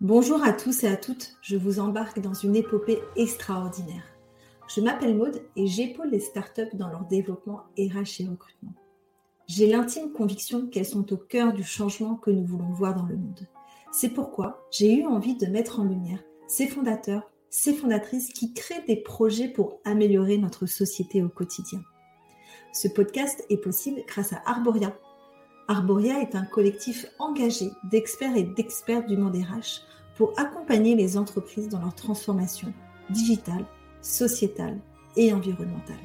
Bonjour à tous et à toutes, je vous embarque dans une épopée extraordinaire. Je m'appelle Maude et j'épaule les startups dans leur développement RH et recrutement. J'ai l'intime conviction qu'elles sont au cœur du changement que nous voulons voir dans le monde. C'est pourquoi j'ai eu envie de mettre en lumière ces fondateurs, ces fondatrices qui créent des projets pour améliorer notre société au quotidien. Ce podcast est possible grâce à Arboria, Arboria est un collectif engagé d'experts et d'experts du monde RH pour accompagner les entreprises dans leur transformation digitale, sociétale et environnementale.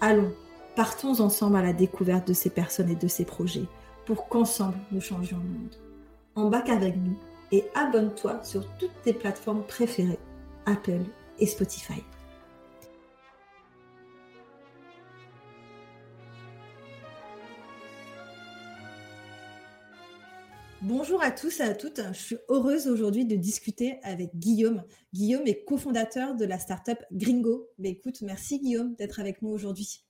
Allons, partons ensemble à la découverte de ces personnes et de ces projets pour qu'ensemble nous changions le monde. Embarque avec nous et abonne-toi sur toutes tes plateformes préférées, Apple et Spotify. Bonjour à tous et à toutes. Je suis heureuse aujourd'hui de discuter avec Guillaume. Guillaume est cofondateur de la startup Gringo. Mais écoute, merci Guillaume d'être avec nous aujourd'hui.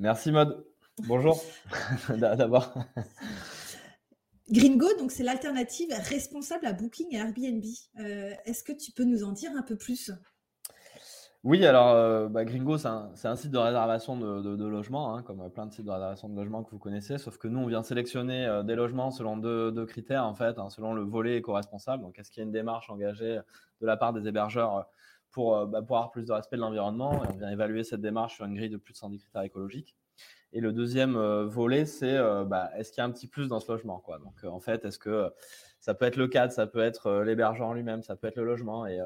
Merci Mode. Bonjour d'abord. Gringo, donc c'est l'alternative responsable à Booking et Airbnb. Euh, est-ce que tu peux nous en dire un peu plus? Oui, alors euh, bah, Gringo, c'est un, site de réservation de, de, logements, hein, comme plein de sites de réservation de logements que vous connaissez, sauf que nous, on vient sélectionner euh, des logements selon deux, critères, en fait, hein, selon le volet éco-responsable. Donc, est-ce qu'il y a une démarche engagée de la part des hébergeurs euh, pour, bah, pour avoir plus de respect de l'environnement? On vient évaluer cette démarche sur une grille de plus de 110 critères écologiques. Et le deuxième volet, c'est bah, est-ce qu'il y a un petit plus dans ce logement Donc, en fait, est-ce que ça peut être le cadre, ça peut être l'hébergeur lui-même, ça peut être le logement. Et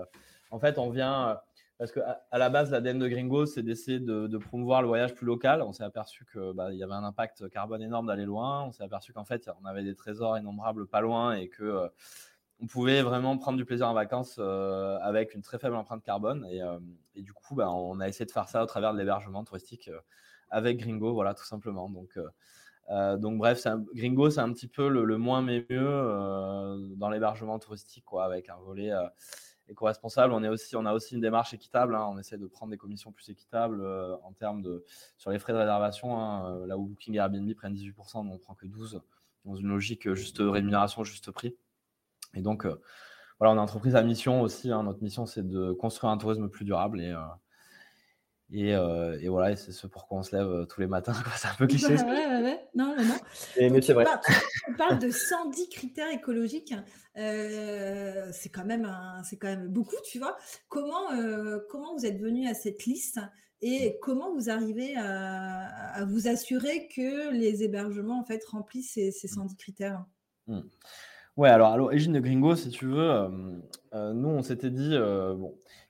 en fait, on vient parce qu'à à la base, l'ADN de Gringo, c'est d'essayer de, promouvoir le voyage plus local. On s'est aperçu qu'il bah, y avait un impact carbone énorme d'aller loin. On s'est aperçu qu'en fait, on avait des trésors innombrables pas loin et que euh, on pouvait vraiment prendre du plaisir en vacances euh, avec une très faible empreinte carbone. Et, euh, du coup, bah, on a essayé de faire ça au travers de l'hébergement touristique avec Gringo, voilà, tout simplement. Donc, donc bref, Gringo, c'est un petit peu le, le moins mais mieux dans l'hébergement touristique, quoi, avec un volet éco-responsable. On, est aussi, on a aussi une démarche équitable. Hein. On essaie de prendre des commissions plus équitables euh, en termes de sur les frais de réservation. Hein. Euh, là où Booking et Airbnb prennent 18%, nous on prend que 12% dans une logique euh, juste rémunération, juste prix. Et donc, voilà, on est entreprise à mission aussi. Hein. Notre mission, c'est de construire un tourisme plus durable et euh, et, voilà, c'est ce pourquoi on se lève euh, tous les matins. C'est un peu cliché. Ouais, ouais, ouais. Non, non, non. mais c'est vrai. on parle de 110 critères écologiques. Euh, c'est quand, même quand même beaucoup, tu vois. Comment, comment vous êtes venu à cette liste et comment vous arrivez à, vous assurer que les hébergements en fait remplissent ces, 110 critères? Mmh. Ouais, alors à l'origine de Gringo, si tu veux, nous on s'était dit,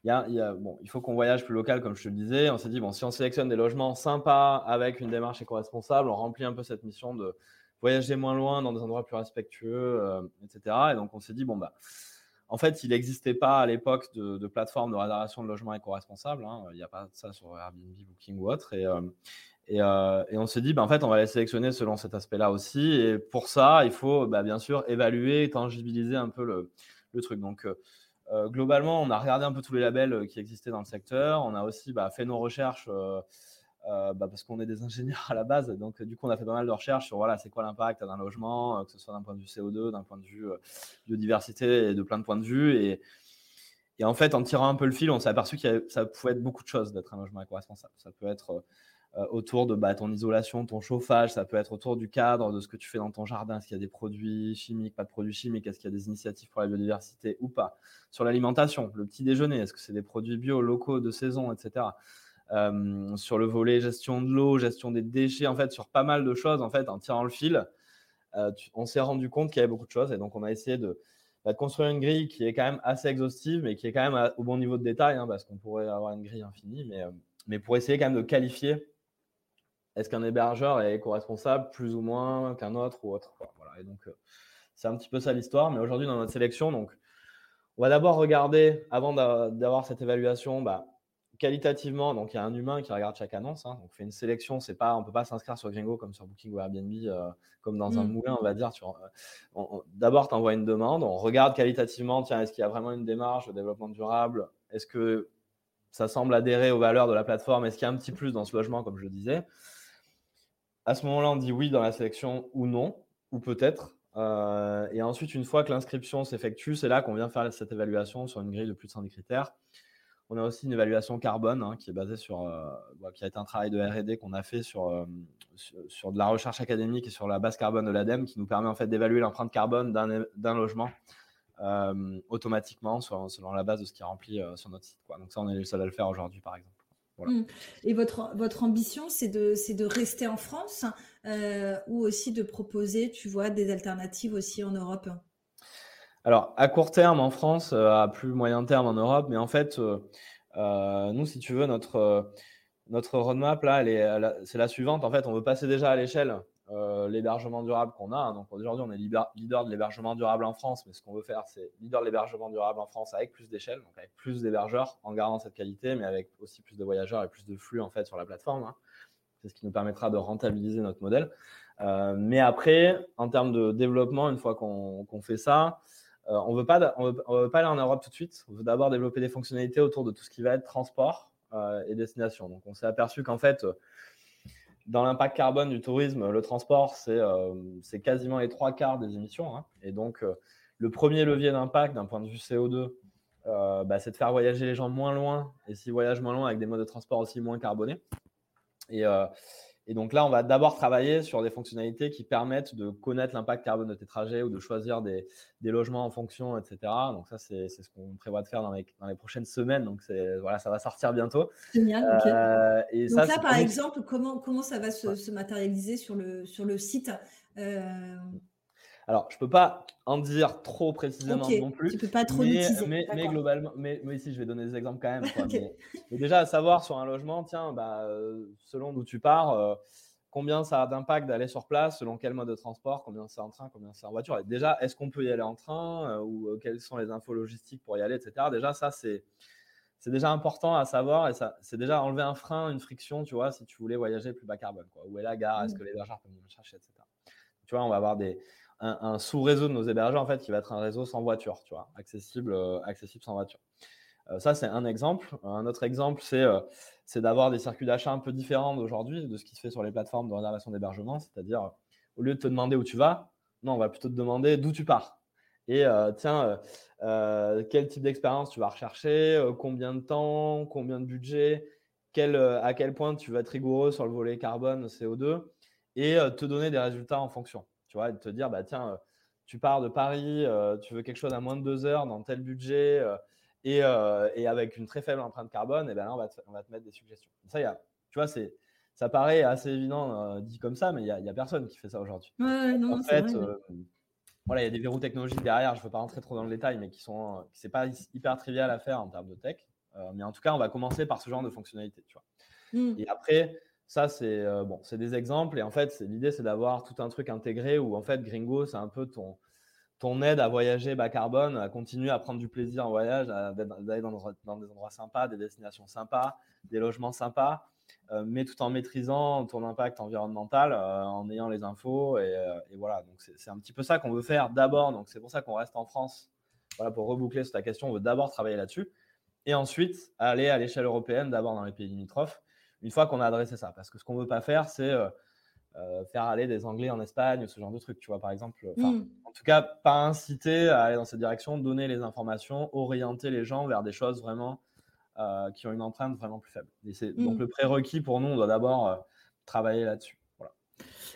bon, il faut qu'on voyage plus local, comme je te le disais. On s'est dit, bon, si on sélectionne des logements sympas avec une démarche éco-responsable, on remplit un peu cette mission de voyager moins loin dans des endroits plus respectueux, euh, etc. Et donc, on s'est dit, bon, bah, en fait, il n'existait pas à l'époque de, plateforme de réservation de logements éco-responsables. Hein. Il n'y a pas ça sur Airbnb, Booking ou autre. Et, euh, euh, et, on s'est dit, bah, en fait, on va les sélectionner selon cet aspect-là aussi. Et pour ça, il faut bah, bien sûr évaluer tangibiliser un peu le, truc. Donc, euh, globalement, on a regardé un peu tous les labels euh, qui existaient dans le secteur. On a aussi bah, fait nos recherches euh, bah, parce qu'on est des ingénieurs à la base. Donc, du coup, on a fait pas mal de recherches sur voilà, c'est quoi l'impact d'un logement, que ce soit d'un point de vue CO2, d'un point de vue biodiversité et de plein de points de vue. Et, en fait, en tirant un peu le fil, on s'est aperçu que ça pouvait être beaucoup de choses d'être un logement éco-responsable. Ça peut être euh, autour de bah, ton isolation, ton chauffage, ça peut être autour du cadre, de ce que tu fais dans ton jardin, est-ce qu'il y a des produits chimiques, pas de produits chimiques, est-ce qu'il y a des initiatives pour la biodiversité ou pas? Sur l'alimentation, le petit déjeuner, est-ce que c'est des produits bio, locaux, de saison, etc. Euh, sur le volet gestion de l'eau, gestion des déchets, en fait, sur pas mal de choses, en fait, en tirant le fil, euh, on s'est rendu compte qu'il y avait beaucoup de choses et donc on a essayé de, bah, construire une grille qui est quand même assez exhaustive, mais qui est quand même au bon niveau de détail, hein, parce qu'on pourrait avoir une grille infinie, mais, mais pour essayer quand même de qualifier est-ce qu'un hébergeur est éco-responsable plus ou moins qu'un autre ou autre voilà. Et donc, euh, c'est un petit peu ça l'histoire. Mais aujourd'hui, dans notre sélection, donc, on va d'abord regarder, avant d'avoir cette évaluation, bah, qualitativement, donc il y a un humain qui regarde chaque annonce. Hein, donc, on fait une sélection. C'est pas, on peut pas s'inscrire sur Gringo comme sur Booking ou Airbnb, euh, comme dans un mm. moulin, on va dire. D'abord, tu envoies une demande. On regarde qualitativement. Tiens, est-ce qu'il y a vraiment une démarche de développement durable? Est-ce que ça semble adhérer aux valeurs de la plateforme? Est-ce qu'il y a un petit plus dans ce logement, comme je le disais? À ce moment-là, on dit oui dans la sélection ou non, ou peut-être. et ensuite, une fois que l'inscription s'effectue, c'est là qu'on vient faire cette évaluation sur une grille de plus de 110 critères. On a aussi une évaluation carbone hein, qui est basée sur, bah, qui a été un travail de R&D qu'on a fait sur, sur, de la recherche académique et sur la base carbone de l'ADEME, qui nous permet en fait d'évaluer l'empreinte carbone d'un logement automatiquement selon la base de ce qui est rempli sur notre site. Donc ça, on est le seul à le faire aujourd'hui, par exemple. Mmh. Et votre, votre ambition, c'est de, de rester en France euh, ou aussi de proposer, tu vois, des alternatives aussi en Europe? Alors, à court terme en France, euh, à plus moyen terme en Europe, mais en fait, euh, nous, si tu veux, notre, notre roadmap, là, c'est la suivante. En fait, on veut passer déjà à l'échelle euh, l'hébergement durable qu'on a. Donc aujourd'hui, on est leader de l'hébergement durable en France, mais ce qu'on veut faire, c'est leader de l'hébergement durable en France avec plus d'échelle, donc avec plus d'hébergeurs en gardant cette qualité, mais avec aussi plus de voyageurs et plus de flux en fait sur la plateforme. Hein. C'est ce qui nous permettra de rentabiliser notre modèle. Euh, mais après, en termes de développement, une fois qu'on fait ça, euh, on ne veut, veut, pas aller en Europe tout de suite. On veut d'abord développer des fonctionnalités autour de tout ce qui va être transport et destination. Donc on s'est aperçu qu'en fait, dans l'impact carbone du tourisme, le transport, c'est euh, quasiment les trois quarts des émissions. Hein. Et donc, euh, le premier levier d'impact d'un point de vue CO2, euh, bah, c'est de faire voyager les gens moins loin. Et s'ils voyagent moins loin avec des modes de transport aussi moins carbonés. Et, et donc là, on va d'abord travailler sur des fonctionnalités qui permettent de connaître l'impact carbone de tes trajets ou de choisir des, logements en fonction, etc. Donc ça, c'est ce qu'on prévoit de faire dans les, dans les, prochaines semaines. Donc voilà, ça va sortir bientôt. Génial. Euh, et donc là, par exemple, comment, comment ça va se, matérialiser sur le, sur le site? Euh, alors, je ne peux pas en dire trop précisément non plus. Tu peux pas trop mais, mais, mais, globalement, mais, ici, je vais donner des exemples quand même. mais, déjà, à savoir sur un logement, tiens, bah, euh, selon d'où tu pars, euh, combien ça a d'impact d'aller sur place, selon quel mode de transport, combien c'est en train, combien c'est en voiture. Et déjà, est-ce qu'on peut y aller en train euh, ou quelles sont les infos logistiques pour y aller, etc. Déjà, ça, c'est. C'est déjà important à savoir et ça, c'est déjà enlever un frein, une friction, tu vois, si tu voulais voyager plus bas carbone. Quoi. Où est la gare? Est-ce mmh. que les l'hébergeur peuvent me chercher, etc. Tu vois, on va avoir des, un, sous-réseau de nos hébergeurs en fait qui va être un réseau sans voiture, tu vois, accessible, euh, accessible sans voiture. Euh, ça, c'est un exemple. Un autre exemple, c'est euh, c'est d'avoir des circuits d'achat un peu différents d'aujourd'hui, de ce qui se fait sur les plateformes de réservation d'hébergement. C'est-à-dire, au lieu de te demander où tu vas, non, on va plutôt te demander d'où tu pars. Et tiens, quel type d'expérience tu vas rechercher, combien de temps, combien de budget, quel, à quel point tu vas être rigoureux sur le volet carbone, CO2, et te donner des résultats en fonction tu vois, de te dire, bah, tiens, euh, tu pars de Paris, euh, tu veux quelque chose à moins de deux heures dans tel budget euh, et, et, avec une très faible empreinte carbone, et ben là, on va, te, on va te mettre des suggestions. Ça, y a, tu vois, c'est, ça paraît assez évident dit comme ça, mais il n'y a, a, personne qui fait ça aujourd'hui. en fait, voilà, il y a des verrous technologiques derrière, je ne veux pas rentrer trop dans le détail, mais qui sont, c'est pas hyper trivial à faire en termes de tech. mais en tout cas, on va commencer par ce genre de fonctionnalité, tu vois. Mmh. Et après, ça, c'est euh, bon, c'est des exemples. Et en fait, l'idée, c'est d'avoir tout un truc intégré où, en fait, Gringo, c'est un peu ton, ton aide à voyager bas carbone, à continuer à prendre du plaisir en voyage, d'aller dans, dans, des endroits sympas, des destinations sympas, des logements sympas, euh, mais tout en maîtrisant ton impact environnemental, euh, en ayant les infos. Et, voilà, donc c'est un petit peu ça qu'on veut faire d'abord. Donc c'est pour ça qu'on reste en France. Voilà, pour reboucler sur ta question, on veut d'abord travailler là-dessus. Et ensuite, aller à l'échelle européenne, d'abord dans les pays limitrophes une fois qu'on a adressé ça. Parce que ce qu'on ne veut pas faire, c'est euh, euh, faire aller des Anglais en Espagne, ce genre de truc, tu vois, par exemple. Mm. En tout cas, pas inciter à aller dans cette direction, donner les informations, orienter les gens vers des choses vraiment euh, qui ont une empreinte vraiment plus faible. Mm. Donc, le prérequis pour nous, on doit d'abord travailler là-dessus.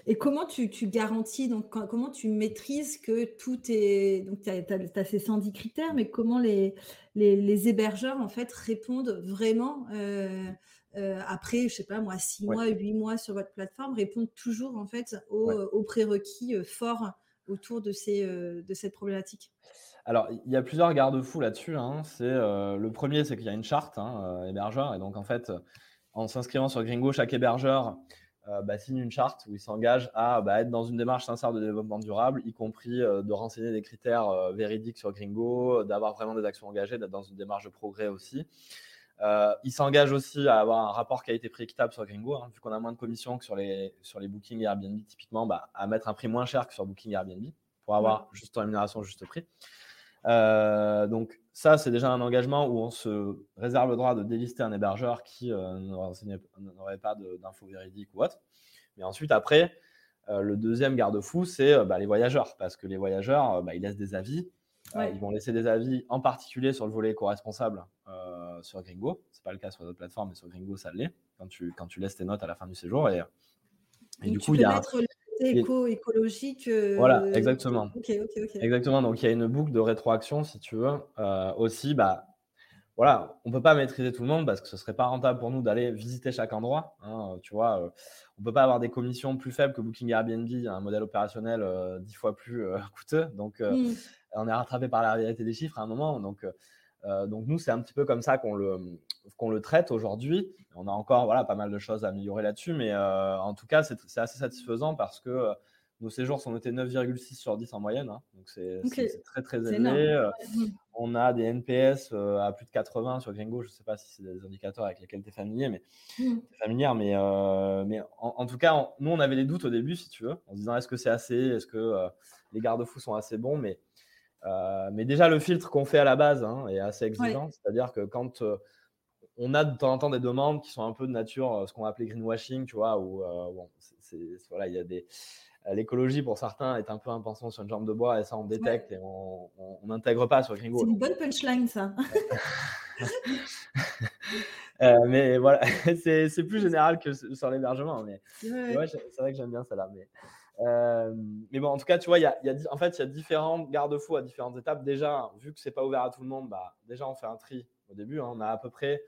Et comment tu, garantis, donc comment tu maîtrises que tout est. Donc, tu as, ces 110 critères, mais comment les, les, hébergeurs, en fait, répondent vraiment euh, après, je sais pas moi, six mois, huit mois sur votre plateforme, répondent toujours en fait aux, prérequis euh, forts autour de, ces, euh, de cette problématique alors, il y a plusieurs garde-fous là-dessus. Hein. C'est le premier, c'est qu'il y a une charte hein, hébergeur, et donc en fait, en s'inscrivant sur Gringo, chaque hébergeur bah, signe une charte où il s'engage à bah, être dans une démarche sincère de développement durable, y compris de renseigner des critères véridiques sur Gringo, d'avoir vraiment des actions engagées, d'être dans une démarche de progrès aussi. Euh, il s'engage aussi à avoir un rapport qualité-prix équitable sur Gringo, hein, vu qu'on a moins de commissions que sur les, sur les bookings Airbnb, typiquement, bah, à mettre un prix moins cher que sur Booking Airbnb pour avoir juste en rémunération, juste prix. Euh, donc, ça, c'est déjà un engagement où on se réserve le droit de délister un hébergeur qui euh, n'aurait pas d'infos véridiques ou autre. Mais ensuite, après, le deuxième garde-fou, c'est bah, les voyageurs, parce que les voyageurs, bah, ils laissent des avis. Ils vont laisser des avis, en particulier sur le volet éco-responsable sur Gringo. Ce n'est pas le cas sur d'autres plateformes, mais sur Gringo, ça l'est, quand tu, quand tu laisses tes notes à la fin du séjour. Et, du coup, il y a éco écologique. Voilà, exactement. Exactement. Donc il y a une boucle de rétroaction, si tu veux. Euh, aussi, bah, voilà, on peut pas maîtriser tout le monde parce que ce serait pas rentable pour nous d'aller visiter chaque endroit. Hein, tu vois, euh, on peut pas avoir des commissions plus faibles que Booking Airbnb, un modèle opérationnel euh, dix fois plus coûteux. Donc mmh. On est rattrapé par la réalité des chiffres à un moment. Donc donc nous, c'est un petit peu comme ça qu'on le, qu'on le traite aujourd'hui. On a encore voilà, pas mal de choses à améliorer là-dessus, mais euh, en tout cas, c'est assez satisfaisant parce que euh, nos séjours sont notés 9,6 sur 10 en moyenne. Hein. donc c'est très très élevé. Euh, on a des NPS à plus de 80 sur Gringo. Je ne sais pas si c'est des indicateurs avec lesquels tu es familier, mais mmh. familière. Mais, mais en, tout cas, nous, on avait des doutes au début, si tu veux, en se disant est-ce que c'est assez, est-ce que les garde-fous sont assez bons, mais mais déjà, le filtre qu'on fait à la base hein, est assez exigeant. C'est-à-dire que quand on a de temps en temps des demandes qui sont un peu de nature, euh, ce qu'on va appeler greenwashing, tu vois, où euh, bon, voilà, il y a des l'écologie pour certains est un peu un pensant sur une jambe de bois et ça on détecte et on n'intègre pas sur Gringo. C'est une bonne punchline ça. Euh, mais voilà, c'est plus général que sur l'hébergement. Mais c'est vrai que j'aime bien ça là. Mais, mais bon, en tout cas, tu vois, il y a, en fait, il y a différents garde-fous à différentes étapes. Déjà, vu que c'est pas ouvert à tout le monde, bah, déjà on fait un tri au début. Hein. on a à peu près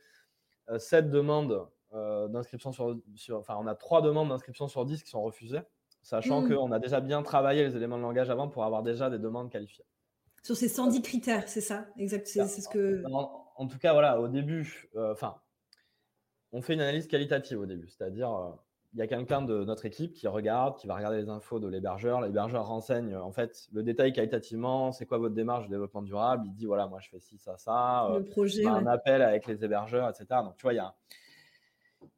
euh, demandes euh, d'inscription sur, Enfin, on a trois demandes d'inscription sur 10 qui sont refusées, sachant mmh. qu'on a déjà bien travaillé les éléments de langage avant pour avoir déjà des demandes qualifiées. Sur ces 110 critères, c'est ça? Exact, c'est ce que. En, tout cas, voilà, au début, euh, enfin, on fait une analyse qualitative au début, c'est-à-dire il y a quelqu'un de notre équipe qui regarde, qui va regarder les infos de l'hébergeur. L'hébergeur renseigne en fait le détail qualitativement, c'est quoi votre démarche de développement durable. Il dit voilà, moi je fais ci, ça, ça. Le projet. un appel avec les hébergeurs, etc. Donc tu vois, il y a,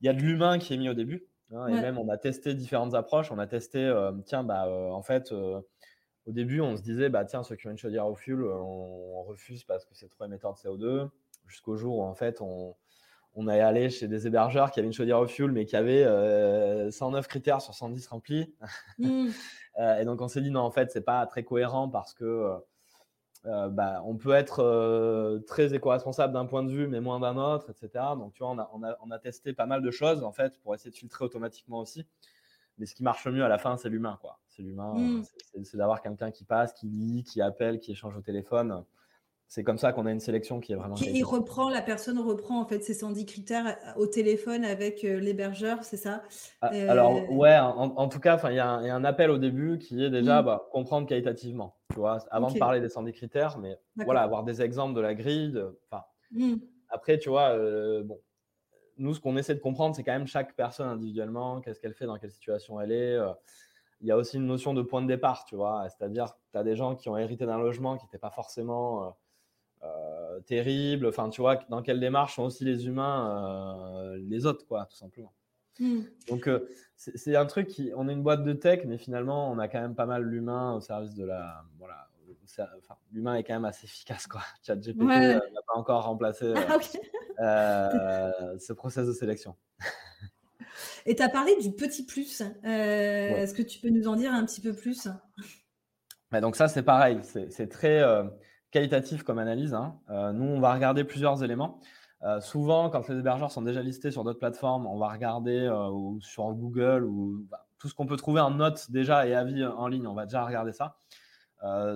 il y a de l'humain qui est mis au début. Hein, et même on a testé différentes approches. On a testé, euh, tiens, bah, euh, en fait, euh, au début, on se disait, bah, tiens, ceux qui ont une chaudière au fuel, on, on refuse parce que c'est trop émetteur de CO2. Jusqu'au jour où en fait, on on est allé chez des hébergeurs qui avaient une chaudière au fuel, mais qui avaient 109 euh, critères sur 110 remplis. Hmm. Euh, et donc, on s'est dit, non, en fait, c'est pas très cohérent parce que euh, bah, on peut être très éco-responsable d'un point de vue, mais moins d'un autre, etc. Donc, tu vois, on a, testé pas mal de choses, en fait, pour essayer de filtrer automatiquement aussi. Mais ce qui marche mieux à la fin, c'est l'humain, quoi. C'est l'humain, hmm. c'est d'avoir quelqu'un qui passe, qui lit, qui appelle, qui échange au téléphone c'est comme ça qu'on a une sélection qui est vraiment. il reprend, la personne reprend en fait ses 110 critères euh, au téléphone avec euh, l'hébergeur, c'est ça? Ah, euh, Alors, ouais, en, tout cas, il y, a un appel au début qui est déjà mmh. bah, comprendre qualitativement, tu vois, avant de parler des 110 critères, mais voilà, avoir des exemples de la grille. Mmh. Après, tu vois, bon, nous, ce qu'on essaie de comprendre, c'est quand même chaque personne individuellement, qu'est-ce qu'elle fait, dans quelle situation elle est. il y a aussi une notion de point de départ, tu vois, c'est-à-dire tu as des gens qui ont hérité d'un logement qui n'était pas forcément euh, terrible. Enfin, tu vois, dans quelle démarche sont aussi les humains, euh, les autres, quoi, tout simplement. Hmm. Donc, euh, c'est un truc qui. On est une boîte de tech, mais finalement, on a quand même pas mal l'humain au service de la. Voilà. Enfin, l'humain est quand même assez efficace, quoi. ChatGPT n'a pas encore remplacé ah, ce process de sélection. Et tu as parlé du petit plus. Est-ce que tu peux nous en dire un petit peu plus? Bah, Donc, ça, c'est pareil. C'est très qualitatif comme analyse. Hein. Euh, nous, on va regarder plusieurs éléments. Euh, souvent, quand les hébergeurs sont déjà listés sur d'autres plateformes, on va regarder euh, sur Google ou bah, tout ce qu'on peut trouver en notes déjà et avis en ligne, on va déjà regarder ça.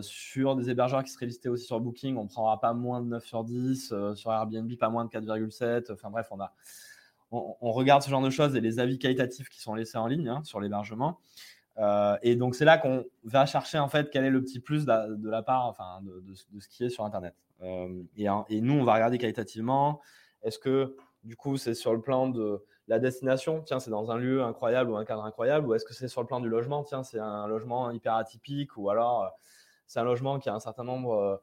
sur des hébergeurs qui seraient listés aussi sur Booking, on prendra pas moins de 9 sur 10, sur Airbnb pas moins de 4,7. Enfin bref, on, a, on, regarde ce genre de choses et les avis qualitatifs qui sont laissés en ligne hein, sur l'hébergement. Euh, et donc, c'est là qu'on va chercher en fait quel est le petit plus de, la part enfin, de, ce qui est sur Internet. Euh, et, nous, on va regarder qualitativement. Est-ce que du coup, c'est sur le plan de la destination? Tiens, c'est dans un lieu incroyable ou un cadre incroyable. Ou est-ce que c'est sur le plan du logement? Tiens, c'est un logement hyper atypique Ou alors, euh, c'est un logement qui a un certain nombre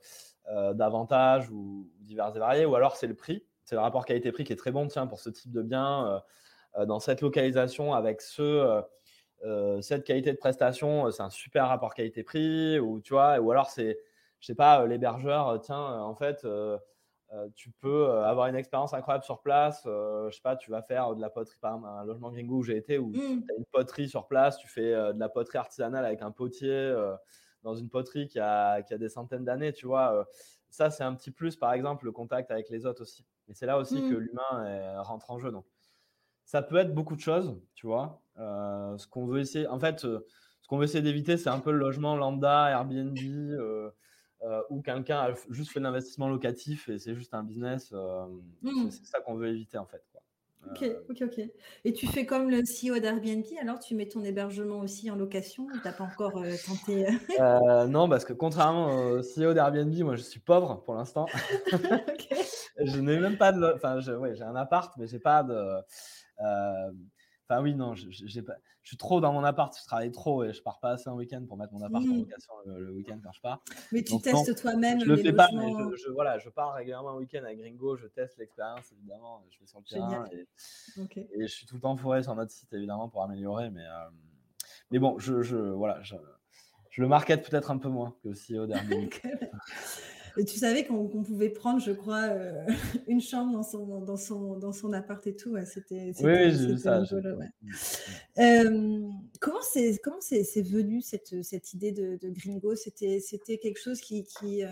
d'avantages ou divers et variés. Ou alors, c'est le prix. C'est le rapport qualité-prix qui est très bon, tiens, pour ce type de bien, dans cette localisation, avec ce euh, cette qualité de prestation, euh, c'est un super rapport qualité-prix, ou tu vois, ou alors c'est, je sais pas, euh, l'hébergeur, tiens, en fait, tu peux avoir une expérience incroyable sur place. je sais pas, tu vas faire de la poterie, par exemple, un logement gringo où j'ai été, où mmh. tu as une poterie sur place, tu fais de la poterie artisanale avec un potier dans une poterie qui a, qui a des centaines d'années, tu vois. ça, c'est un petit plus, par exemple, le contact avec les autres aussi. Et c'est là aussi que mmh. l'humain rentre en jeu. Donc, ça peut être beaucoup de choses, tu vois. Ce qu'on veut essayer, en fait, ce qu'on veut essayer d'éviter, c'est un peu le logement lambda, Airbnb. Euh, où quelqu'un a juste fait l'investissement locatif et c'est juste un business. Euh, mmh. C'est ça qu'on veut éviter en fait. Ok, euh, ok, ok. Et tu fais comme le CEO d'Airbnb, alors tu mets ton hébergement aussi en location Tu n'as pas encore tenté Non, parce que contrairement au CEO d'Airbnb, moi je suis pauvre pour l'instant. je n'ai même pas de. Enfin, ouais, j'ai un appart, mais j'ai pas de. Enfin, oui, non, je, pas, je, suis trop dans mon appart, je travaille trop et je pars pas assez en week-end pour mettre mon appart en mmh. location le, week-end quand je pars. Mais tu testes toi-même. Je le fais pas, mais je, voilà, je pars régulièrement en week-end avec Gringo, je teste l'expérience évidemment, je vais sur le terrain et, et, je suis tout le temps fourré sur notre site évidemment pour améliorer. Mais, euh, mais bon, je, je voilà, je, le market peut-être un peu moins que CEO dernier. Et tu savais qu'on pouvait prendre, je crois, euh, une chambre dans son, dans son, dans son appart et tout. C'était oui, oui ça. Mm, mm. Euh, comment c'est comment c'est venu cette, cette idée de, de Gringo? C'était quelque chose qui, qui, euh,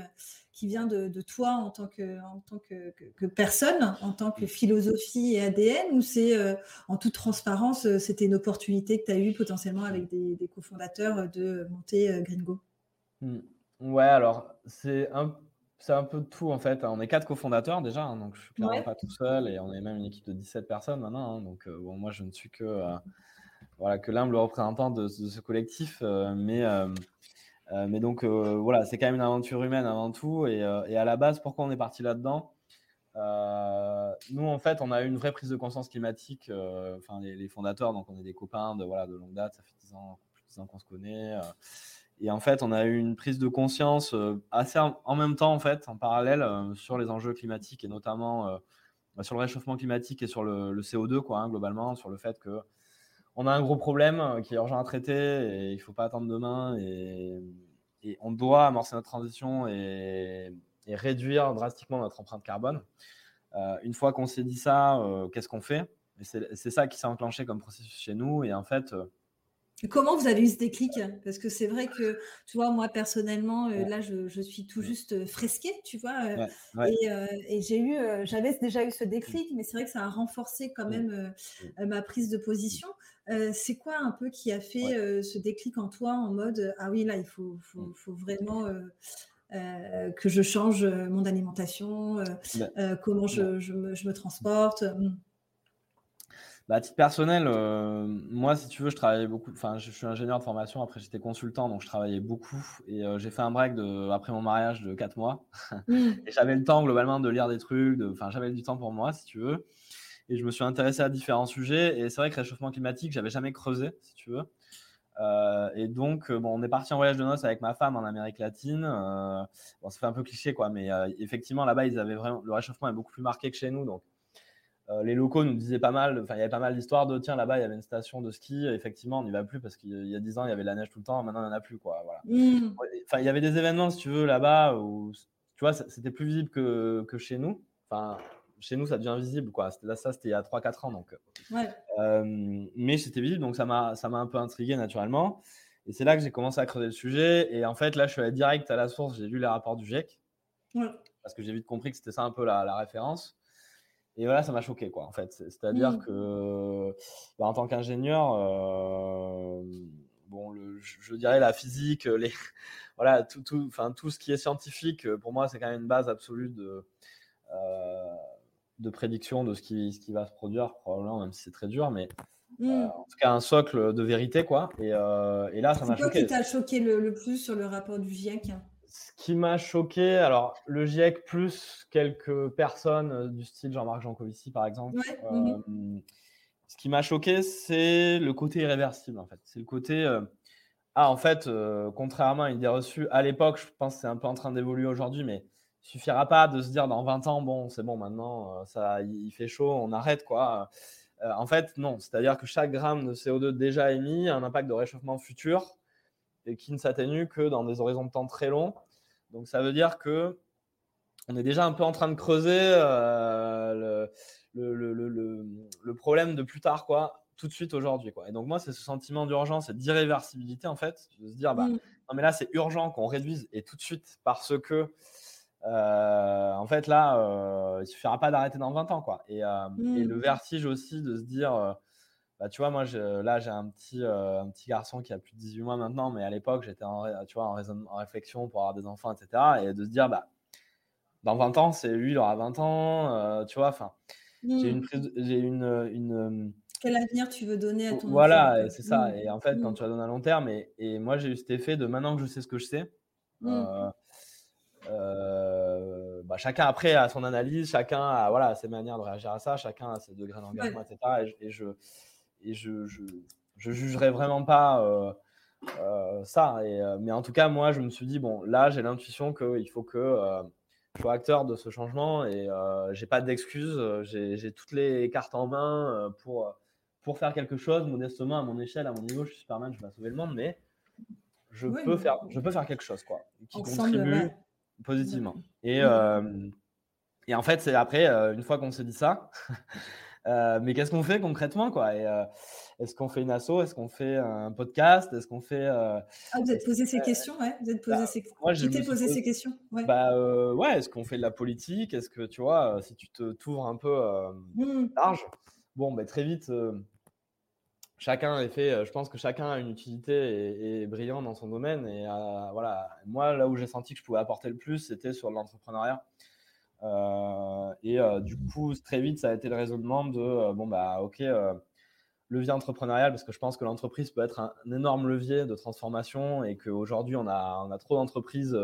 qui vient de, de, toi en tant que, en tant que, que, personne, en tant que mm. philosophie et ADN, ou c'est en toute transparence, c'était une opportunité que tu as eue potentiellement avec des, des cofondateurs de monter Gringo? Ouais, alors c'est un c'est un peu de tout en fait. On est quatre cofondateurs déjà, hein, donc je suis clairement pas tout seul et on est même une équipe de 17 personnes maintenant. Hein, donc euh, bon, moi je ne suis que euh, voilà que l'humble représentant de, ce collectif, euh, mais mais donc voilà, c'est quand même une aventure humaine avant tout et, et à la base pourquoi on est parti là-dedans. nous en fait on a eu une vraie prise de conscience climatique. Enfin les, fondateurs donc on est des copains de voilà de longue date, ça fait 10 ans, plus de 10 ans qu'on se connaît. Et en fait, on a eu une prise de conscience euh, assez en même temps, en fait, en parallèle, euh, sur les enjeux climatiques et notamment euh, bah, sur le réchauffement climatique et sur le, CO2, quoi, hein, globalement, sur le fait que on a un gros problème qui est urgent à traiter et il ne faut pas attendre demain et, on doit amorcer notre transition et, réduire drastiquement notre empreinte carbone. une fois qu'on s'est dit ça, qu'est-ce qu'on fait? C'est ça qui s'est enclenché comme processus chez nous et en fait Comment vous avez eu ce déclic? Parce que c'est vrai que, tu vois, moi personnellement, euh, là, je, suis tout juste euh, fresquée, tu vois. Euh, et, j'ai eu, j'avais déjà eu ce déclic, mais c'est vrai que ça a renforcé quand même ma prise de position. c'est quoi un peu qui a fait ce déclic en toi en mode ah oui là il faut, faut, faut vraiment que je change mon alimentation, bah, comment je, je, me, je, me, transporte. Mmh. Bah, à titre personnel, euh, moi, si tu veux, je travaillais beaucoup. Enfin, je, suis ingénieur de formation. Après, j'étais consultant, donc je travaillais beaucoup. Et euh, j'ai fait un break de, après mon mariage de 4 mois. Mmh. et j'avais le temps globalement de lire des trucs. Enfin, j'avais du temps pour moi, si tu veux. Et je me suis intéressé à différents sujets. Et c'est vrai que réchauffement climatique, j'avais jamais creusé, si tu veux. Euh, et donc, bon, on est parti en voyage de noces avec ma femme en Amérique latine. bon, ça fait un peu cliché, quoi, mais effectivement, là-bas, ils avaient vraiment le réchauffement est beaucoup plus marqué que chez nous. Donc, euh, les locaux nous disaient pas mal, enfin il y avait pas mal d'histoires de tiens là-bas il y avait une station de ski, effectivement on n'y va plus parce qu'il y a 10 ans il y avait de la neige tout le temps, maintenant il n'y en a plus quoi. Voilà. Mmh. Enfin il y avait des événements si tu veux là-bas où tu vois c'était plus visible que, que, chez nous. Enfin chez nous ça devient visible quoi. C'était ça c'était il y a 3-4 ans donc. Euh, mais c'était visible donc ça m'a un peu intrigué naturellement. Et c'est là que j'ai commencé à creuser le sujet et en fait là je suis allé direct à la source, j'ai lu les rapports du GIEC parce que j'ai vite compris que c'était ça un peu la, la référence. Et voilà, ça m'a choqué, quoi, en fait. C'est-à-dire mmh. que, bah, en tant qu'ingénieur, euh, bon, le, je, dirais la physique, les, voilà, tout, tout, tout ce qui est scientifique, pour moi, c'est quand même une base absolue de, euh, de prédiction de ce qui, ce qui va se produire, probablement, même si c'est très dur, mais euh, mmh. en tout cas, un socle de vérité, quoi. Et, et là, ça m'a choqué. Qu'est-ce qui t'a choqué le, le, plus sur le rapport du GIEC? Ce qui m'a choqué, alors le GIEC plus quelques personnes euh, du style Jean-Marc Jancovici par exemple. Euh, mhm. Ce qui m'a choqué, c'est le côté irréversible en fait. C'est le côté euh, ah en fait, contrairement à une idée reçue à l'époque, je pense que c'est un peu en train d'évoluer aujourd'hui, mais il suffira pas de se dire dans 20 ans bon c'est bon maintenant ça il fait chaud, on arrête quoi. en fait non, c'est-à-dire que chaque gramme de CO2 déjà émis a un impact de réchauffement futur et qui ne s'atténue que dans des horizons de temps très longs. Donc ça veut dire que on est déjà un peu en train de creuser le, le, problème de plus tard, quoi, tout de suite aujourd'hui. Quoi. Et donc, moi, c'est ce sentiment d'urgence et d'irréversibilité, en fait, de se dire, bah, mmh. non, mais là, c'est urgent qu'on réduise et tout de suite parce que, euh, en fait, là, euh, il suffira pas d'arrêter dans 20 ans, quoi. Et, euh, et, le mmh. vertige aussi de se dire, euh, bah, tu vois, moi, là, j'ai un petit, un petit garçon qui a plus de 18 mois maintenant, mais à l'époque, j'étais en, tu vois, en, en, réflexion pour avoir des enfants, etc. Et de se dire, bah, dans 20 ans, c'est lui, il aura 20 ans, tu vois, enfin. J'ai une, mmh. j'ai une, une, Quel avenir tu veux donner à ton Voilà, c'est ça. Mmh. Et en fait, quand mmh. tu vas donner à long terme, et, et, moi, j'ai eu cet effet de maintenant que je sais ce que je sais, euh, euh, bah, chacun après a son analyse, chacun a voilà, ses manières de réagir à ça, chacun a ses degrés d'engagement, etc. Et, je, et je, je, je, jugerai vraiment pas euh, ça. Et, mais en tout cas, moi, je me suis dit, bon, là, j'ai l'intuition qu'il faut que je suis acteur de ce changement et euh, j'ai pas d'excuses. J'ai toutes les cartes en main euh, pour, pour faire quelque chose modestement à mon échelle, à mon niveau. Je suis Superman, je vais sauver le monde, mais je, peux, faire, je peux faire quelque chose quoi, qui contribue positivement. Et, euh, et en fait, c'est après, euh, une fois qu'on s'est dit ça, Euh, mais qu'est-ce qu'on fait concrètement quoi? Euh, Est-ce qu'on fait une asso? Est-ce qu'on fait un podcast? Est-ce qu'on fait euh, ah, Vous êtes posé ces questions, ouais Vous êtes posé bah, ces... Moi, posé ces questions? Ouais. Bah ouais. Est-ce qu'on fait de la politique? Est-ce que tu vois, si tu te t'ouvres un peu mmh. large, bon, bah, très vite. Chacun est fait, je pense que chacun a une utilité et, est brillant dans son domaine. Et voilà, moi, là où j'ai senti que je pouvais apporter le plus, c'était sur l'entrepreneuriat. Euh, et euh, du coup, très vite, ça a été le raisonnement de euh, bon, bah, ok, levier entrepreneurial, parce que je pense que l'entreprise peut être un, énorme levier de transformation et qu'aujourd'hui, on a, on a trop d'entreprises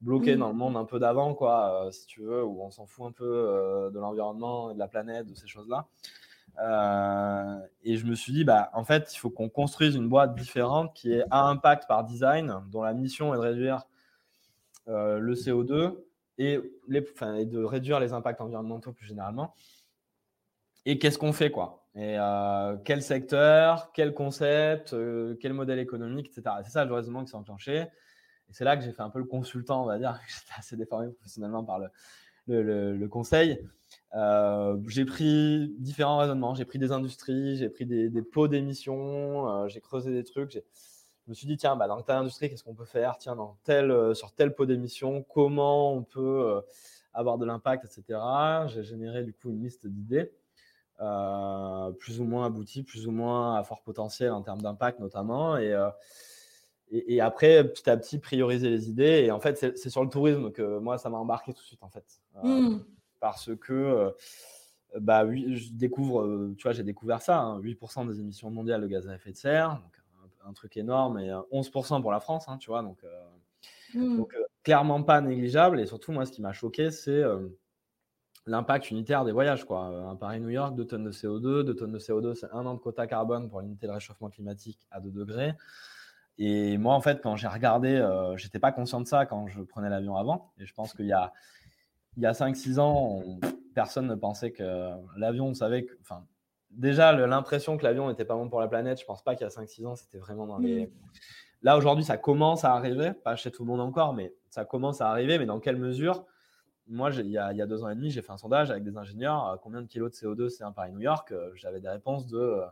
bloquées dans le monde un peu d'avant, quoi, si tu veux, où on s'en fout un peu de l'environnement et de la planète, de ces choses-là. et je me suis dit, bah, en fait, il faut qu'on construise une boîte différente qui est à impact par design, dont la mission est de réduire le CO2 et, de réduire les impacts environnementaux plus généralement. Et qu'est-ce qu'on fait quoi? Et euh, quel secteur, quel concept, euh, quel modèle économique, etc. C'est ça le raisonnement qui s'est enclenché. Et c'est là que j'ai fait un peu le consultant, on va dire. J'étais assez déformé professionnellement par le, le, conseil. Euh, j'ai pris différents raisonnements. J'ai pris des industries, j'ai pris des pots d'émissions, j'ai creusé des trucs je me suis dit, tiens, bah, dans telle industrie, qu'est-ce qu'on peut faire? Tiens, dans tel, euh, sur tel pot d'émission, comment on peut euh, avoir de l'impact, etc. J'ai généré du coup une liste d'idées, euh, plus ou moins abouties, plus ou moins à fort potentiel en termes d'impact notamment. Et, et, après, petit à petit, prioriser les idées. Et en fait, c'est sur le tourisme que moi, ça m'a embarqué tout de suite, en fait. Mmh. Parce que bah oui, je découvre, tu vois, j'ai découvert ça, 8% hein, des émissions mondiales de gaz à effet de serre, donc un truc énorme et 11% pour la France, hein, tu vois. Donc, euh, mmh. donc euh, clairement pas négligeable. Et surtout, moi, ce qui m'a choqué, c'est euh, l'impact unitaire des voyages. Quoi. Un Paris-New York, 2 tonnes de CO2. 2 tonnes de CO2, c'est un an de quota carbone pour limiter le réchauffement climatique à 2 degrés. Et moi, en fait, quand j'ai regardé, euh, j'étais pas conscient de ça quand je prenais l'avion avant. Et je pense qu'il y a, il y a 5-6 ans, personne ne pensait que l'avion, on savait que, enfin, déjà l'impression que l'avion n'était pas bon pour la planète, je pense pas qu'il y a 5-6 ans, c'était vraiment dans les. Mm. Là, aujourd'hui, ça commence à arriver, pas chez tout le monde encore, mais ça commence à arriver. Mais dans quelle mesure? Moi, il y, a, il y, a, deux ans et demi, j'ai fait un sondage avec des ingénieurs. combien de kilos de CO2 c'est un Paris-New York euh, J'avais des réponses de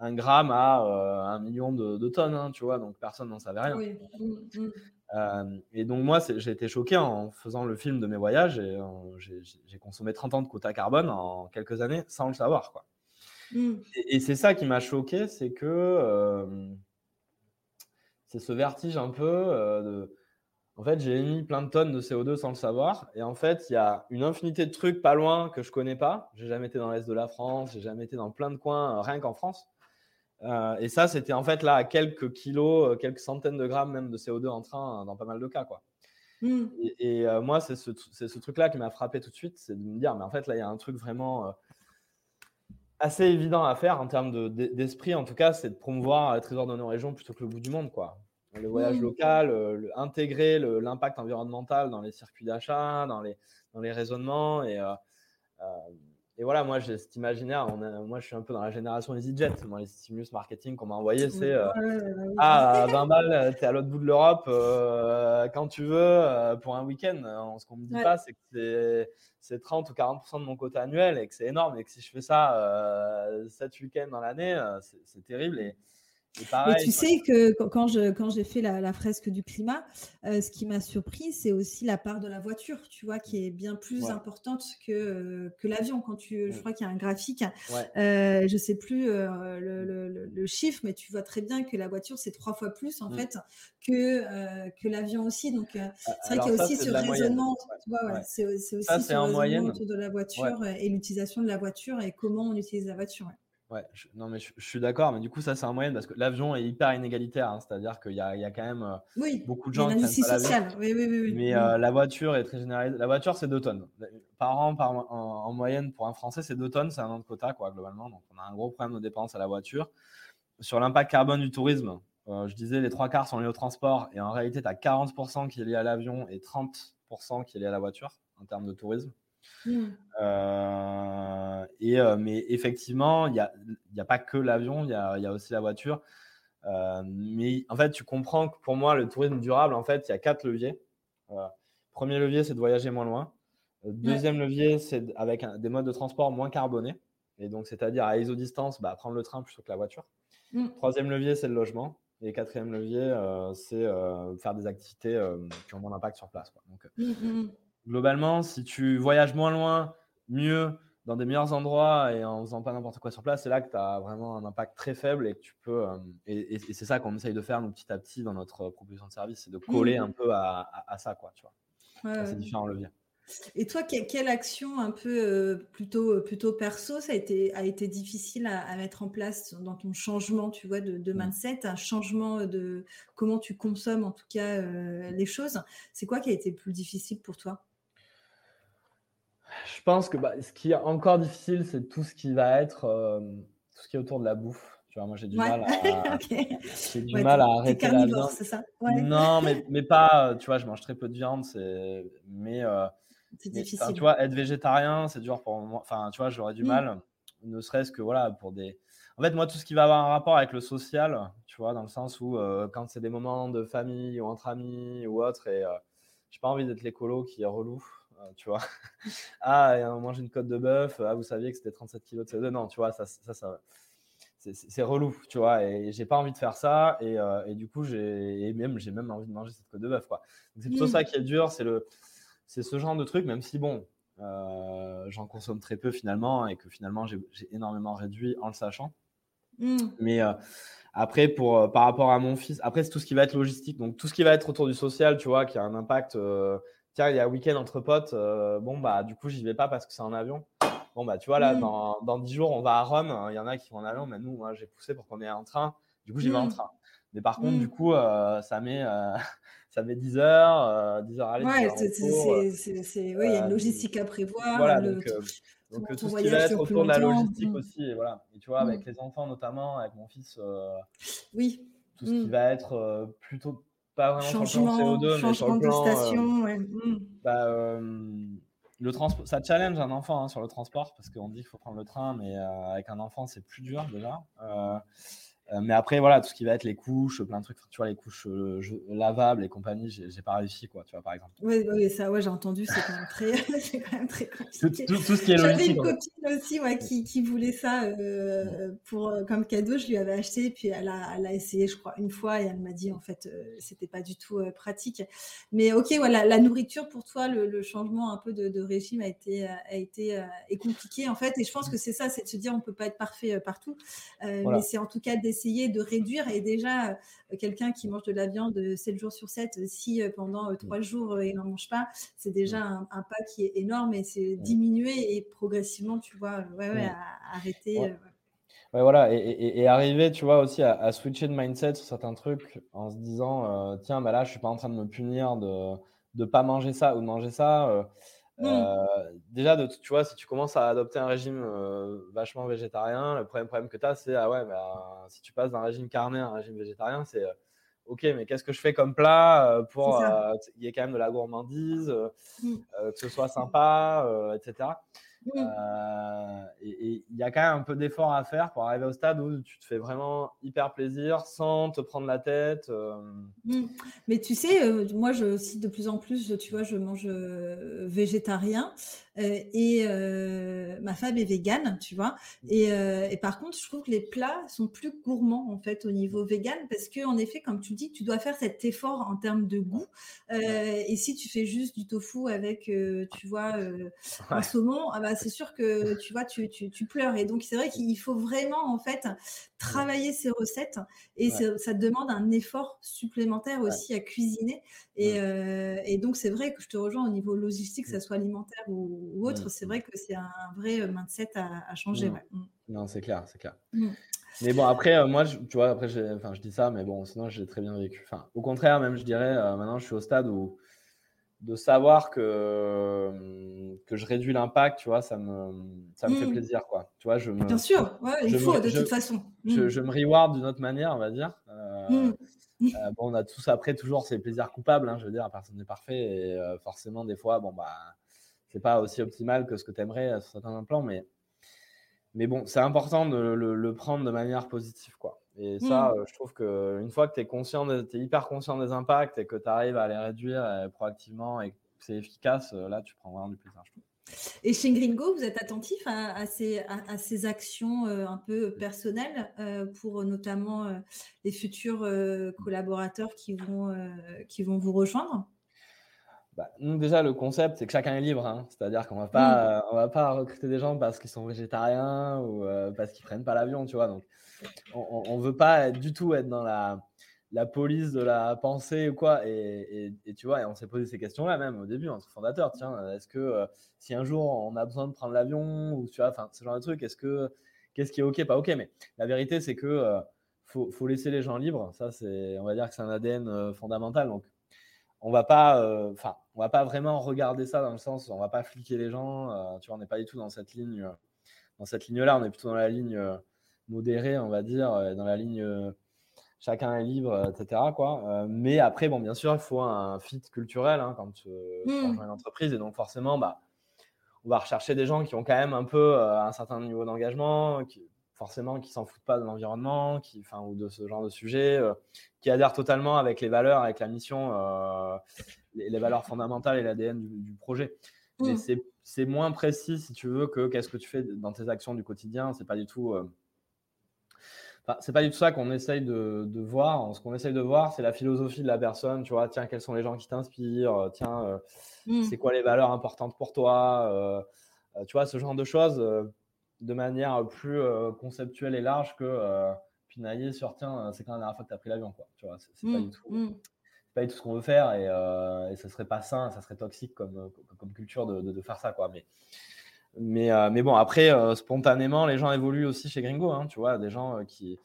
1 euh, gramme à euh, 1 million de, tonnes, hein, tu vois, donc personne n'en savait rien. Mm, mm. Euh, et donc, moi, j'ai été choqué en faisant le film de mes voyages et j'ai consommé 30 ans de quota carbone en quelques années sans le savoir, quoi. Mmh. Et, c'est ça qui m'a choqué, c'est que euh, c'est ce vertige un peu euh, de. En fait, j'ai émis plein de tonnes de CO2 sans le savoir. Et en fait, il y a une infinité de trucs pas loin que je connais pas. J'ai jamais été dans l'Est de la France, j'ai jamais été dans plein de coins, euh, rien qu'en France. et ça, c'était en fait là à quelques kilos, quelques centaines de grammes même de CO2 en train dans pas mal de cas. Quoi. Mmh. Et, moi, c'est ce, ce truc-là qui m'a frappé tout de suite, c'est de me dire, mais en fait, là, il y a un truc vraiment assez évident à faire en termes d'esprit, en tout cas, c'est de promouvoir les trésors de nos régions plutôt que le bout du monde. Quoi. Le voyage mmh. local, euh, intégrer l'impact environnemental dans les circuits d'achat, dans les, dans les raisonnements. Et, euh, euh, et voilà, moi, j'ai cet imaginaire. moi, je suis un peu dans la génération EasyJet. Moi, les stimulus marketing qu'on m'a envoyé, c'est euh, Ah, 20 balles, tu es à l'autre bout de l'Europe euh, quand tu veux euh, pour un week-end. Ce qu'on me dit pas, c'est que c'est 30 ou 40% de mon côté annuel et que c'est énorme. Et que si je fais ça 7 week-ends dans l'année, c'est terrible. Et, et tu sais que quand je quand j'ai fait la, fresque du climat, euh, ce qui m'a surpris, c'est aussi la part de la voiture, tu vois, qui est bien plus importante que euh, que l'avion. Quand tu, je crois qu'il y a un graphique, euh, je sais plus euh, le, le, le, chiffre, mais tu vois très bien que la voiture c'est trois fois plus en mm. fait que que l'avion aussi. Donc c'est vrai qu'il y a aussi ce raisonnement, tu vois, c'est aussi ça, ce raisonnement autour de la voiture et l'utilisation de la voiture et comment on utilise la voiture. Ouais, je, non, mais je, suis d'accord, mais du coup, ça, c'est en moyenne parce que l'avion est hyper inégalitaire. Hein, C'est-à-dire qu'il y, y a, quand même euh, beaucoup de gens qui pas l'avion. Oui, oui, oui, mais euh, la voiture est très généralisée. La voiture, c'est 2 tonnes. Par an, par, en, moyenne, pour un Français, c'est 2 tonnes. C'est un an de quota, quoi, globalement. Donc, on a un gros problème de dépenses à la voiture. Sur l'impact carbone du tourisme, euh, je disais, les trois quarts sont liés au transport. Et en réalité, tu as 40% qui est lié à l'avion et 30% qui est lié à la voiture en termes de tourisme. Hmm. Euh, et, euh, mais effectivement, il n'y a, y a, pas que l'avion, il y a, y a, aussi la voiture. Euh, mais en fait, tu comprends que pour moi, le tourisme durable, en fait, il y a quatre leviers. premier levier, c'est de voyager moins loin. Deuxième levier, c'est avec des modes de transport moins carbonés. Et donc, c'est-à-dire à isodistance, bah, prendre le train plutôt que la voiture. Hmm. Troisième levier, c'est le logement. Et quatrième levier, c'est faire des activités qui ont moins d'impact sur place. Quoi. Donc, hmm, globalement, si tu voyages moins loin, mieux, dans des meilleurs endroits et en faisant pas n'importe quoi sur place, c'est là que tu as vraiment un impact très faible et que tu peux. Euh, et, c'est ça qu'on essaye de faire nous, petit à petit dans notre proposition de service, c'est de coller un peu à, ça, quoi, tu vois, à ces différents leviers. Et toi, quelle action un peu euh, plutôt, euh, plutôt perso, ça a été, a été difficile à, mettre en place dans ton changement, tu vois, de, de mmh. mindset, un changement de comment tu consommes en tout cas les choses? C'est quoi qui a été le plus difficile pour toi? Je pense que bah, ce qui est encore difficile, c'est tout ce qui va être euh, tout ce qui est autour de la bouffe. Tu vois, moi j'ai du mal à, j'ai du mal à arrêter la viande. c'est ça? Non, mais, mais pas. Euh, tu vois, je mange très peu de viande, c'est mais euh, c'est difficile. tu vois, être végétarien, c'est dur pour moi. Enfin, tu vois, j'aurais du mm. mal, ne serait-ce que voilà pour des. En fait, moi, tout ce qui va avoir un rapport avec le social, tu vois, dans le sens où quand c'est des moments de famille ou entre amis ou autre, et j'ai pas envie d'être l'écolo qui est relou. Euh, tu vois. ah, on mange une côte de bœuf, ah, vous saviez que c'était 37 kilos de CO2. Non, tu vois, ça, ça, ça c'est relou, tu vois, et j'ai pas envie de faire ça, et, euh, et du coup, j'ai même, j'ai même envie de manger cette côte de bœuf, quoi. C'est plutôt ça qui est dur, c'est le, c'est ce genre de truc, même si bon, euh, j'en consomme très peu finalement, et que finalement j'ai énormément réduit en le sachant. Mmh. Mais après, pour, par rapport à mon fils, après c'est tout ce qui va être logistique, donc tout ce qui va être autour du social, tu vois, qui a un impact tiens, il y a un week-end entre potes, euh, bon, bah, du coup, j'y vais pas parce que c'est en avion. Bon, bah, tu vois, là, mm. dans, dans 10 jours, on va à Rome. Il y en a qui vont en avion, mais nous, moi, j'ai poussé pour qu'on ait un train. Du coup, j'y vais en mm. train. Mais par contre, du mm. coup, euh, ça, met, euh, ça met 10 heures, 10 heures à aller. Ouais, c'est, oui, il y a une logistique à prévoir. Voilà, donc, donc tout ce qui va être autour de la logistique aussi. Et, voilà. et tu vois, avec les enfants notamment, avec mon fils, oui. tout ce qui va être plutôt pas vraiment changement, sur le plan CO2, mais sur le plan. Ouais. Mmh. bah, le transport, ça challenge un enfant hein, sur le transport parce qu'on dit qu'il faut prendre le train, mais euh, avec un enfant, c'est plus dur déjà. Euh, mais après, voilà, tout ce qui va être les couches, plein de trucs, tu vois, les couches euh, lavables et compagnie, j'ai pas réussi, quoi, tu vois, par exemple. Oui, oui ça, ouais, j'ai entendu, c'est quand, même très, quand même très compliqué. Tout, tout, ce qui est J'avais une copine aussi, ouais, qui, qui voulait ça euh, pour, comme cadeau, je lui avais acheté, puis elle a, elle a essayé, je crois, une fois, et elle m'a dit, en fait, c'était pas du tout pratique. Mais ok, voilà, la nourriture, pour toi, le, le changement un peu de, de, régime a été, a été est compliqué, en fait, et je pense que c'est ça, c'est de se dire, on peut pas être parfait partout, mais c'est en tout cas des essayer de réduire. Et déjà, euh, quelqu'un qui mange de la viande 7 jours sur 7, si euh, pendant 3 euh, jours il n'en mange pas, c'est déjà un, pas qui est énorme et c'est diminuer et progressivement, tu vois, ouais, ouais, arrêter. Ouais. voilà, et, arriver, tu vois, aussi à, switcher de mindset sur certains trucs en se disant, tiens, bah là, je suis pas en train de me punir de ne pas manger ça ou de manger ça. Mmh. Euh, déjà, de, tu vois, si tu commences à adopter un régime euh, vachement végétarien, le premier problème que tu as, c'est ah ouais, bah, si tu passes d'un régime carné à un régime végétarien, c'est euh, ok, mais qu'est-ce que je fais comme plat pour qu'il y ait quand même de la gourmandise, mmh. que ce soit sympa, etc. Mmh. Euh, et il y a quand même un peu d'effort à faire pour arriver au stade où tu te fais vraiment hyper plaisir sans te prendre la tête. Euh. Mmh. Mais tu sais, euh, moi, je cite de plus en plus, tu vois, je mange végétarien et ma femme est végane, tu vois. Mmh. Et, et, par contre, je trouve que les plats sont plus gourmands en fait au niveau vegan parce que en effet, comme tu dis, tu dois faire cet effort en termes de goût. et si tu fais juste du tofu avec, tu vois, un saumon, ah bah, c'est sûr que tu vois, tu, tu, pleures. Et donc, c'est vrai qu'il faut vraiment, en fait, travailler ces recettes. Et ça demande un effort supplémentaire aussi à cuisiner. Et, euh, et donc, c'est vrai que je te rejoins au niveau logistique, que ce soit alimentaire ou, autre. C'est vrai que c'est un vrai euh, mindset à, à changer. Mmh. Non, c'est clair, c'est clair. Mmh. Mais bon, après, euh, moi, je, tu vois, après, enfin, je dis ça, mais bon, sinon, j'ai très bien vécu. Enfin, au contraire, même, je dirais, maintenant, je suis au stade où de savoir que, que je réduis l'impact, tu vois, ça me, ça me fait mmh. plaisir, quoi. Tu vois, je me, Bien sûr, il faut, de toute façon. Je, mmh. je, me reward d'une autre manière, on va dire. Euh, mmh. euh, bon, on a tous après toujours ces plaisirs coupables, hein, je veux dire, personne n'est parfait, et euh, forcément, des fois, bon, bah, c'est pas aussi optimal que ce que tu aimerais sur certains plans, mais, mais bon, c'est important de le, le, prendre de manière positive, quoi. Et ça, mmh. je trouve qu'une fois que tu es conscient, es hyper conscient des impacts et que tu arrives à les réduire proactivement et que c'est efficace, là, tu prends vraiment du plaisir, Et chez Gringo, vous êtes attentif à, ces, à, ces, actions un peu personnelles pour notamment les futurs collaborateurs qui vont, qui vont vous rejoindre? Bah, déjà, le concept, c'est que chacun est libre. Hein. C'est-à-dire qu'on ne va mmh. pas recruter des gens parce qu'ils sont végétariens ou parce qu'ils ne prennent pas l'avion, tu vois. Donc, on ne veut pas du tout être dans la, la police de la pensée ou quoi. Et, tu vois, et on s'est posé ces questions-là même au début, entre fondateurs. Tiens, est-ce que euh, si un jour on a besoin de prendre l'avion ou tu vois, ce genre de truc, est-ce que qu'est-ce qui est ok, pas ok? Mais la vérité, c'est que euh, faut, faut, laisser les gens libres. Ça, c'est, on va dire que c'est un ADN euh, fondamental. Donc, on va pas, enfin, on va pas vraiment regarder ça dans le sens, on va pas fliquer les gens. tu vois, on n'est pas du tout dans cette ligne, dans cette ligne-là. On est plutôt dans la ligne modéré, on va dire, euh, dans la ligne euh, chacun est libre, euh, etc. Quoi. mais après, bon, bien sûr, il faut un fit culturel hein, quand tu mmh. rejoins une entreprise. Et donc, forcément, bah, on va rechercher des gens qui ont quand même un peu un certain niveau d'engagement, qui, forcément, qui s'en foutent pas de l'environnement, qui, enfin, ou de ce genre de sujet, qui adhèrent totalement avec les valeurs, avec la mission, les, valeurs fondamentales et l'ADN du, projet. Mais mmh. c'est moins précis, si tu veux, que qu'est-ce que tu fais dans tes actions du quotidien. C'est pas du tout c'est pas du tout ça qu'on essaye de, voir. Ce qu'on essaye de voir, c'est la philosophie de la personne. Tu vois, tiens, quels sont les gens qui t'inspirent? Euh, Tiens, euh, mmh. c'est quoi les valeurs importantes pour toi? Euh, Tu vois, ce genre de choses de manière plus conceptuelle et large que pinailler sur tiens, c'est quand la dernière fois que tu as pris l'avion. Quoi. Tu vois, c'est, pas mmh. du tout. Mmh. Pas du tout ce qu'on veut faire et, et ce serait pas sain, ça serait toxique comme, comme, culture de, de, faire ça. Quoi. Mais, mais, euh, mais bon, après, euh, spontanément, les gens évoluent aussi chez Gringo. Hein, tu vois, des gens euh, qui,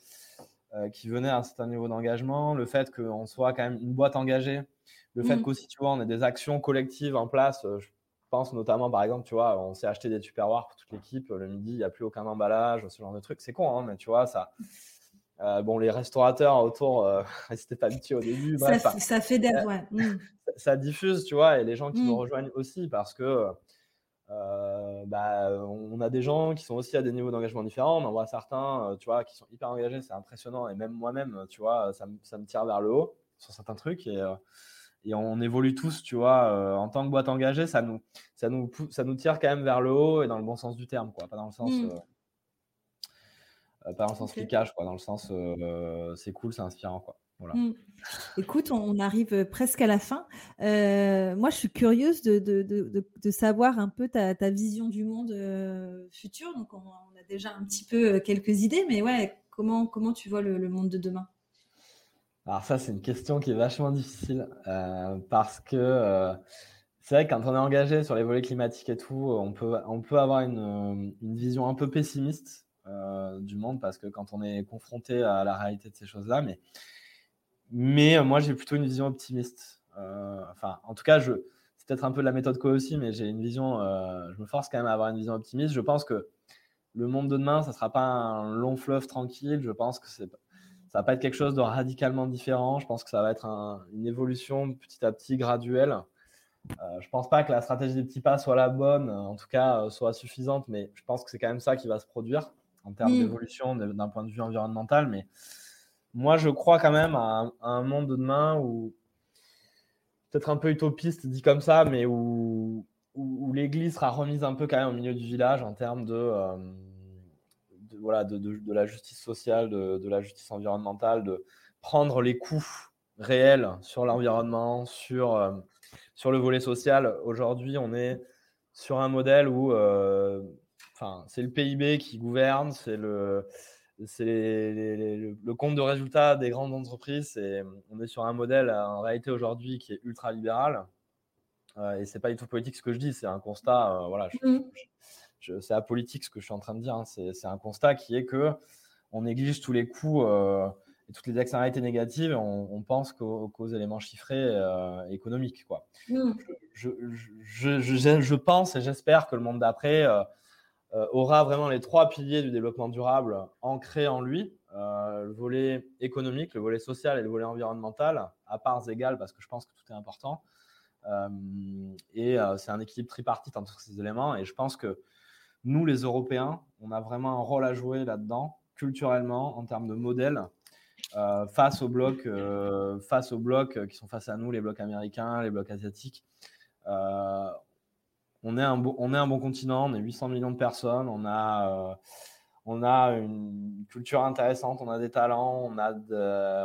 qui venaient à un certain niveau d'engagement, le fait qu'on soit quand même une boîte engagée, le fait mmh. qu'aussi, tu vois, on ait des actions collectives en place. je pense notamment, par exemple, tu vois, on s'est acheté des tupperwares pour toute l'équipe. Le midi, il n'y a plus aucun emballage, ce genre de trucs. C'est con, hein, mais tu vois, ça. bon, les restaurateurs autour euh, n'étaient pas habitués au début. ça, fait ouais. Mmh. ça, diffuse, tu vois, et les gens qui nous mmh. rejoignent aussi parce que euh, bah, on a des gens qui sont aussi à des niveaux d'engagement différents. On en voit certains, euh, tu vois, qui sont hyper engagés, c'est impressionnant. Et même moi-même, tu vois, ça, me tire vers le haut sur certains trucs. Et, euh, et on évolue tous, tu vois, en tant que boîte engagée, ça nous, ça, nous, ça nous tire quand même vers le haut et dans le bon sens du terme, quoi. Pas dans le sens, mmh. pas dans le sens flicage, quoi. Dans le sens, c'est cool, c'est inspirant, quoi. Mmh. Écoute, on, arrive presque à la fin. Euh, moi, je suis curieuse de, savoir un peu ta, vision du monde euh, futur. Donc, on, a déjà un petit peu euh, quelques idées, mais ouais, comment, comment tu vois le, monde de demain? Alors ça, c'est une question qui est vachement difficile parce que c'est vrai que quand on est engagé sur les volets climatiques et tout, on peut, on peut avoir une, une vision un peu pessimiste du monde parce que quand on est confronté à la réalité de ces choses-là, mais mais euh, moi, j'ai plutôt une vision optimiste. Euh, enfin, en tout cas, je, c'est peut-être un peu de la méthode co aussi, mais j'ai une vision, euh, je me force quand même à avoir une vision optimiste. Je pense que le monde de demain, ça ne sera pas un long fleuve tranquille. Je pense que c'est, ça va pas être quelque chose de radicalement différent. Je pense que ça va être une évolution petit à petit graduelle. Euh, je pense pas que la stratégie des petits pas soit la bonne, en tout cas soit suffisante, mais je pense que c'est quand même ça qui va se produire en termes d'évolution d'un point de vue environnemental. Mais moi, je crois quand même à un, monde de demain où, peut-être un peu utopiste dit comme ça, mais où, l'Église sera remise un peu quand même au milieu du village en termes de, euh, voilà, de, de, la justice sociale, de, la justice environnementale, de prendre les coûts réels sur l'environnement, sur, euh, sur le volet social. Aujourd'hui, on est sur un modèle où euh, c'est le PIB qui gouverne, c'est le c'est le compte de résultats des grandes entreprises. Et on est sur un modèle en réalité aujourd'hui qui est ultra libéral. Euh, et c'est pas du tout politique ce que je dis, c'est un constat. Euh, voilà, mmh. c'est apolitique ce que je suis en train de dire. Hein. c'est un constat qui est que on néglige tous les coûts euh, et toutes les externalités négatives. on, pense qu'aux éléments chiffrés économiques. Quoi. Mmh. Je, je, je, je, pense et j'espère que le monde d'après euh, aura vraiment les trois piliers du développement durable ancrés en lui, euh, le volet économique, le volet social et le volet environnemental, à parts égales, parce que je pense que tout est important. Euh, et c'est un équilibre tripartite entre ces éléments. Et je pense que nous, les Européens, on a vraiment un rôle à jouer là-dedans, culturellement, en termes de modèle, face aux blocs, face aux blocs qui sont face à nous, les blocs américains, les blocs asiatiques on est, un bon, on est un bon continent, on est 800 millions de personnes, on a, euh, on a une culture intéressante, on a des talents, on a,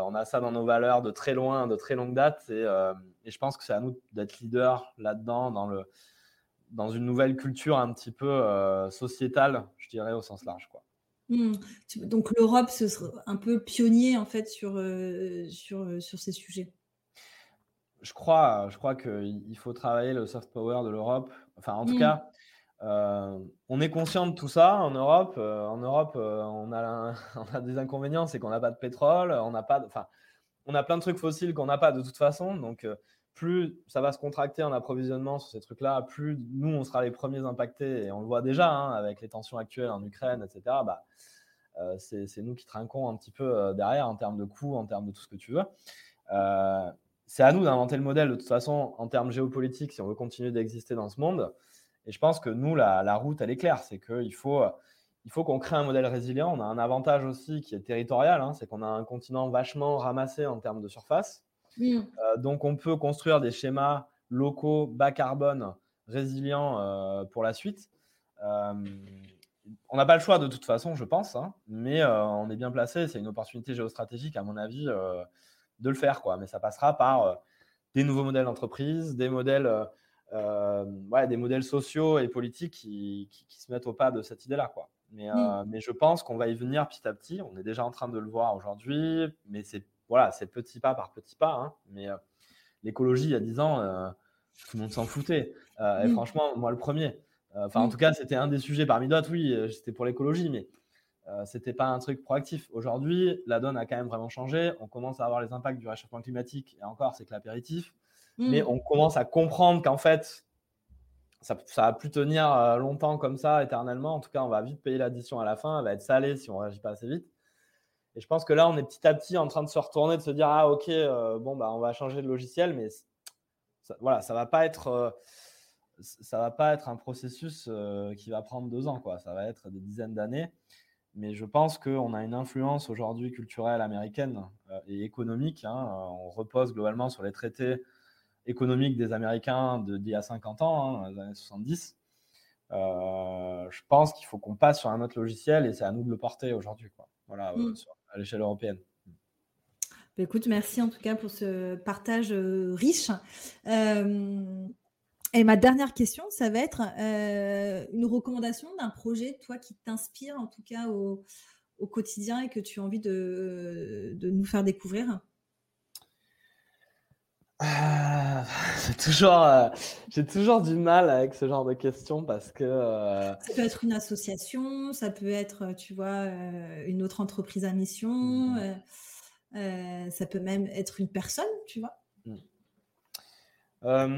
on a ça dans nos valeurs de très loin, de très longue date. Et, euh, je pense que c'est à nous d'être leader là-dedans, dans, le, dans une nouvelle culture un petit peu euh, sociétale, je dirais, au sens large. Quoi. Mmh. Donc l'Europe, ce sera un peu pionnier en fait sur, sur, sur ces sujets? Je crois, je crois qu'il faut travailler le soft power de l'Europe. Enfin, en tout mmh. cas, euh, on est conscient de tout ça en Europe. Euh, en Europe, euh, on, a, on, a, des inconvénients, c'est qu'on n'a pas de pétrole, on n'a pas, enfin, on a plein de trucs fossiles qu'on n'a pas de toute façon. Donc, plus ça va se contracter en approvisionnement sur ces trucs-là, plus nous, on sera les premiers impactés. Et on le voit déjà hein, avec les tensions actuelles en Ukraine, etc. Bah, c'est nous qui trinquons un petit peu derrière en termes de coûts, en termes de tout ce que tu veux c'est à nous d'inventer le modèle de toute façon en termes géopolitiques si on veut continuer d'exister dans ce monde. Et je pense que nous, la, route, elle est claire. C'est qu'il faut, il faut qu'on crée un modèle résilient. On a un avantage aussi qui est territorial, hein, c'est qu'on a un continent vachement ramassé en termes de surface. Euh, donc on peut construire des schémas locaux, bas carbone, résilients euh, pour la suite. Euh, on n'a pas le choix de toute façon, je pense, hein, mais on est bien placé. C'est une opportunité géostratégique, à mon avis de le faire. Quoi. Mais ça passera par euh, des nouveaux modèles d'entreprise, des modèles, euh, euh, des modèles sociaux et politiques qui, se mettent au pas de cette idée-là. Quoi. Mais, mm. mais je pense qu'on va y venir petit à petit. On est déjà en train de le voir aujourd'hui, mais c'est voilà, c'est petit pas par petit pas. Hein. Mais l'écologie, il y a 10 ans, tout le monde s'en foutait. Et mm. franchement, moi le premier. Enfin, en mm. tout cas, c'était un des sujets parmi d'autres. Oui, c'était pour l'écologie, mais euh, c'était pas un truc proactif. Aujourd'hui, la donne a quand même vraiment changé. On commence à avoir les impacts du réchauffement climatique, et encore, c'est que l'apéritif. Hmm. Mais on commence à comprendre qu'en fait, ça, ça va plus tenir euh, longtemps comme ça, éternellement. En tout cas, on va vite payer l'addition à la fin. Elle va être salée si on réagit pas assez vite. Et je pense que là, on est petit à petit en train de se retourner, de se dire ah ok, euh, bon bah on va changer de logiciel, mais ça, voilà, ça va pas être ça va pas être un processus qui va prendre deux ans quoi. Ça va être des dizaines d'années mais je pense qu'on a une influence aujourd'hui culturelle américaine euh, et économique. Hein, euh, on repose globalement sur les traités économiques des Américains d'il y a 50 ans, hein, les années 70. Euh, je pense qu'il faut qu'on passe sur un autre logiciel et c'est à nous de le porter aujourd'hui, voilà, mm. à l'échelle européenne. Bah, écoute, merci en tout cas pour ce partage riche. Et ma dernière question, ça va être euh, une recommandation d'un projet, toi, qui t'inspire en tout cas au, quotidien et que tu as envie de, nous faire découvrir? Ah, toujours, euh, j'ai toujours du mal avec ce genre de questions parce que. Euh, ça peut être une association, ça peut être, tu vois, une autre entreprise à mission, mmh. ça peut même être une personne, tu vois. Euh,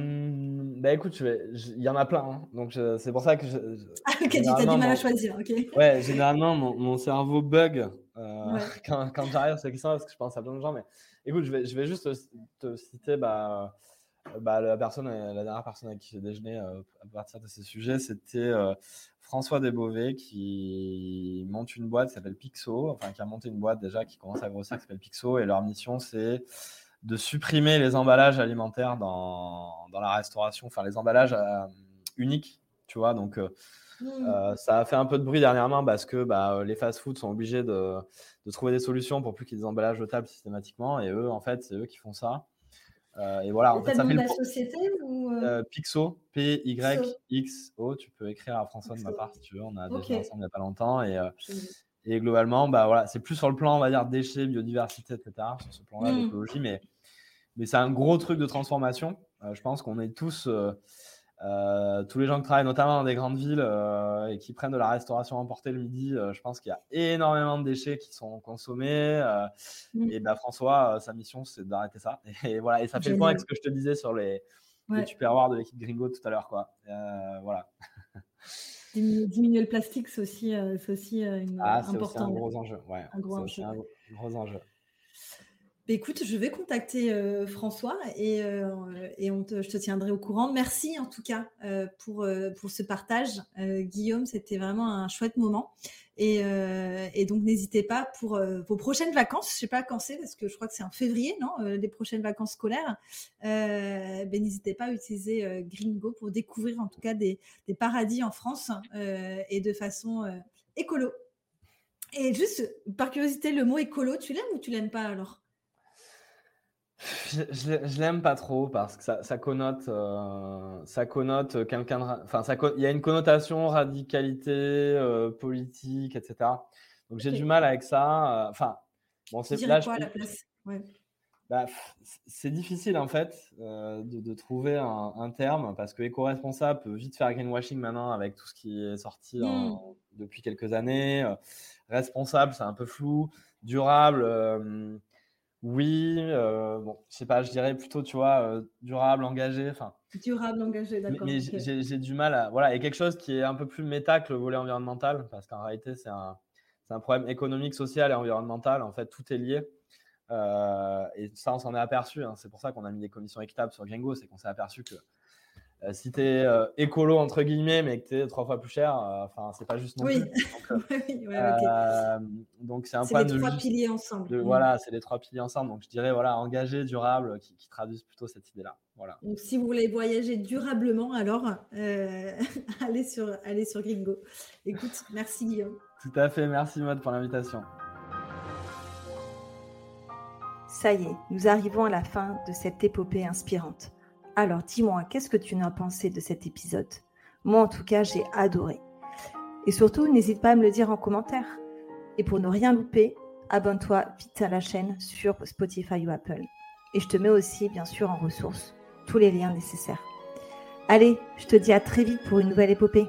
bah écoute, il y en a plein, hein. donc c'est pour ça que. Je, ah, ok, tu as du mal à choisir, ok. Ouais, généralement mon, cerveau bug euh, quand, j'arrive sur ces questions parce que je pense à plein de gens. Mais écoute, je vais, je vais juste te, citer bah, bah, la, personne, la dernière personne avec qui j'ai déjeuné à partir de ces sujets, c'était François Desbovets qui monte une boîte qui s'appelle Pixo, enfin qui a monté une boîte déjà qui commence à grossir qui s'appelle Pixo et leur mission c'est de supprimer les emballages alimentaires dans, dans la restauration, enfin les emballages euh, uniques, tu vois. Donc euh, mmh. euh, ça a fait un peu de bruit dernièrement parce que bah, les fast-foods sont obligés de, de, trouver des solutions pour plus qu'il y ait des emballages jetables systématiquement et eux en fait c'est eux qui font ça. Et voilà, en fait, ça fait la société ou Pixo, P-Y-X-O. Tu peux écrire à François de ma part si tu veux. On a déjà ensemble il n'y a pas longtemps. Et, et globalement, bah, voilà, c'est plus sur le plan, on va dire, déchets, biodiversité, etc. Sur ce plan-là, mmh. l'écologie. Mais, mais c'est un gros truc de transformation. je pense qu'on est tous. Euh, tous les gens qui travaillent notamment dans des grandes villes euh, et qui prennent de la restauration emportée le midi, euh, je pense qu'il y a énormément de déchets qui sont consommés. Mm. Et bah, François, sa mission, c'est d'arrêter ça. Et, voilà, et ça fait le point avec ce que je te disais sur les, ouais. les de l'équipe Gringo tout à l'heure. Quoi. voilà. Diminuer, le plastique, c'est aussi, c'est aussi une, ah, important. un gros enjeu. Ouais, un gros enjeu. Un gros enjeu. Bah, écoute, je vais contacter euh, François et, euh, je te tiendrai au courant. Merci en tout cas euh, pour, ce partage. Guillaume, c'était vraiment un chouette moment. Et, et donc, n'hésitez pas pour vos prochaines vacances. Je ne sais pas quand c'est parce que je crois que c'est en février, non Les prochaines vacances scolaires. Ben, n'hésitez pas à utiliser Gringo pour découvrir en tout cas des, des paradis en France et de façon écolo. Et juste par curiosité, le mot écolo, tu l'aimes ou tu l'aimes pas alors? Je, je, l'aime pas trop parce que ça, ça connote, euh, ça connote quelqu'un. Enfin, ça, il y a une connotation radicalité euh, politique, etc. Donc j'ai du mal avec ça. Euh, enfin, bon, c'est là. Quoi, la place? Bah, c'est difficile en fait de, de, trouver un, un, terme parce que éco-responsable peut vite faire greenwashing maintenant avec tout ce qui est sorti mmh. depuis quelques années. responsable, c'est un peu flou. Durable oui, euh, bon, je sais pas, je dirais plutôt, tu vois, euh, durable, engagé. Enfin, durable, engagé, d'accord. Mais, j'ai du mal à. Voilà, et quelque chose qui est un peu plus méta que le volet environnemental, parce qu'en réalité, c'est un, un, problème économique, social et environnemental. En fait, tout est lié. Euh, et ça, on s'en est aperçu. Hein. C'est pour ça qu'on a mis des commissions équitables sur Gringo, c'est qu'on s'est aperçu que euh, si tu es euh, écolo entre guillemets mais que tu es trois fois plus cher, euh, enfin c'est pas juste non oui. plus. Donc c'est un point les trois piliers ensemble. Mm. Voilà, c'est les trois piliers ensemble. Donc je dirais voilà engagé, durable, qui, traduisent plutôt cette idée-là. Voilà. Donc si vous voulez voyager durablement, alors allez sur allez sur Gringo. Écoute, merci Guillaume. Tout à fait, merci Maud pour l'invitation. Ça y est, nous arrivons à la fin de cette épopée inspirante. Alors dis-moi, qu'est-ce que tu en as pensé de cet épisode? Moi en tout cas, j'ai adoré. Et surtout, n'hésite pas à me le dire en commentaire. Et pour ne rien louper, abonne-toi vite à la chaîne sur Spotify ou Apple. Et je te mets aussi, bien sûr, en ressources tous les liens nécessaires. Allez, je te dis à très vite pour une nouvelle épopée.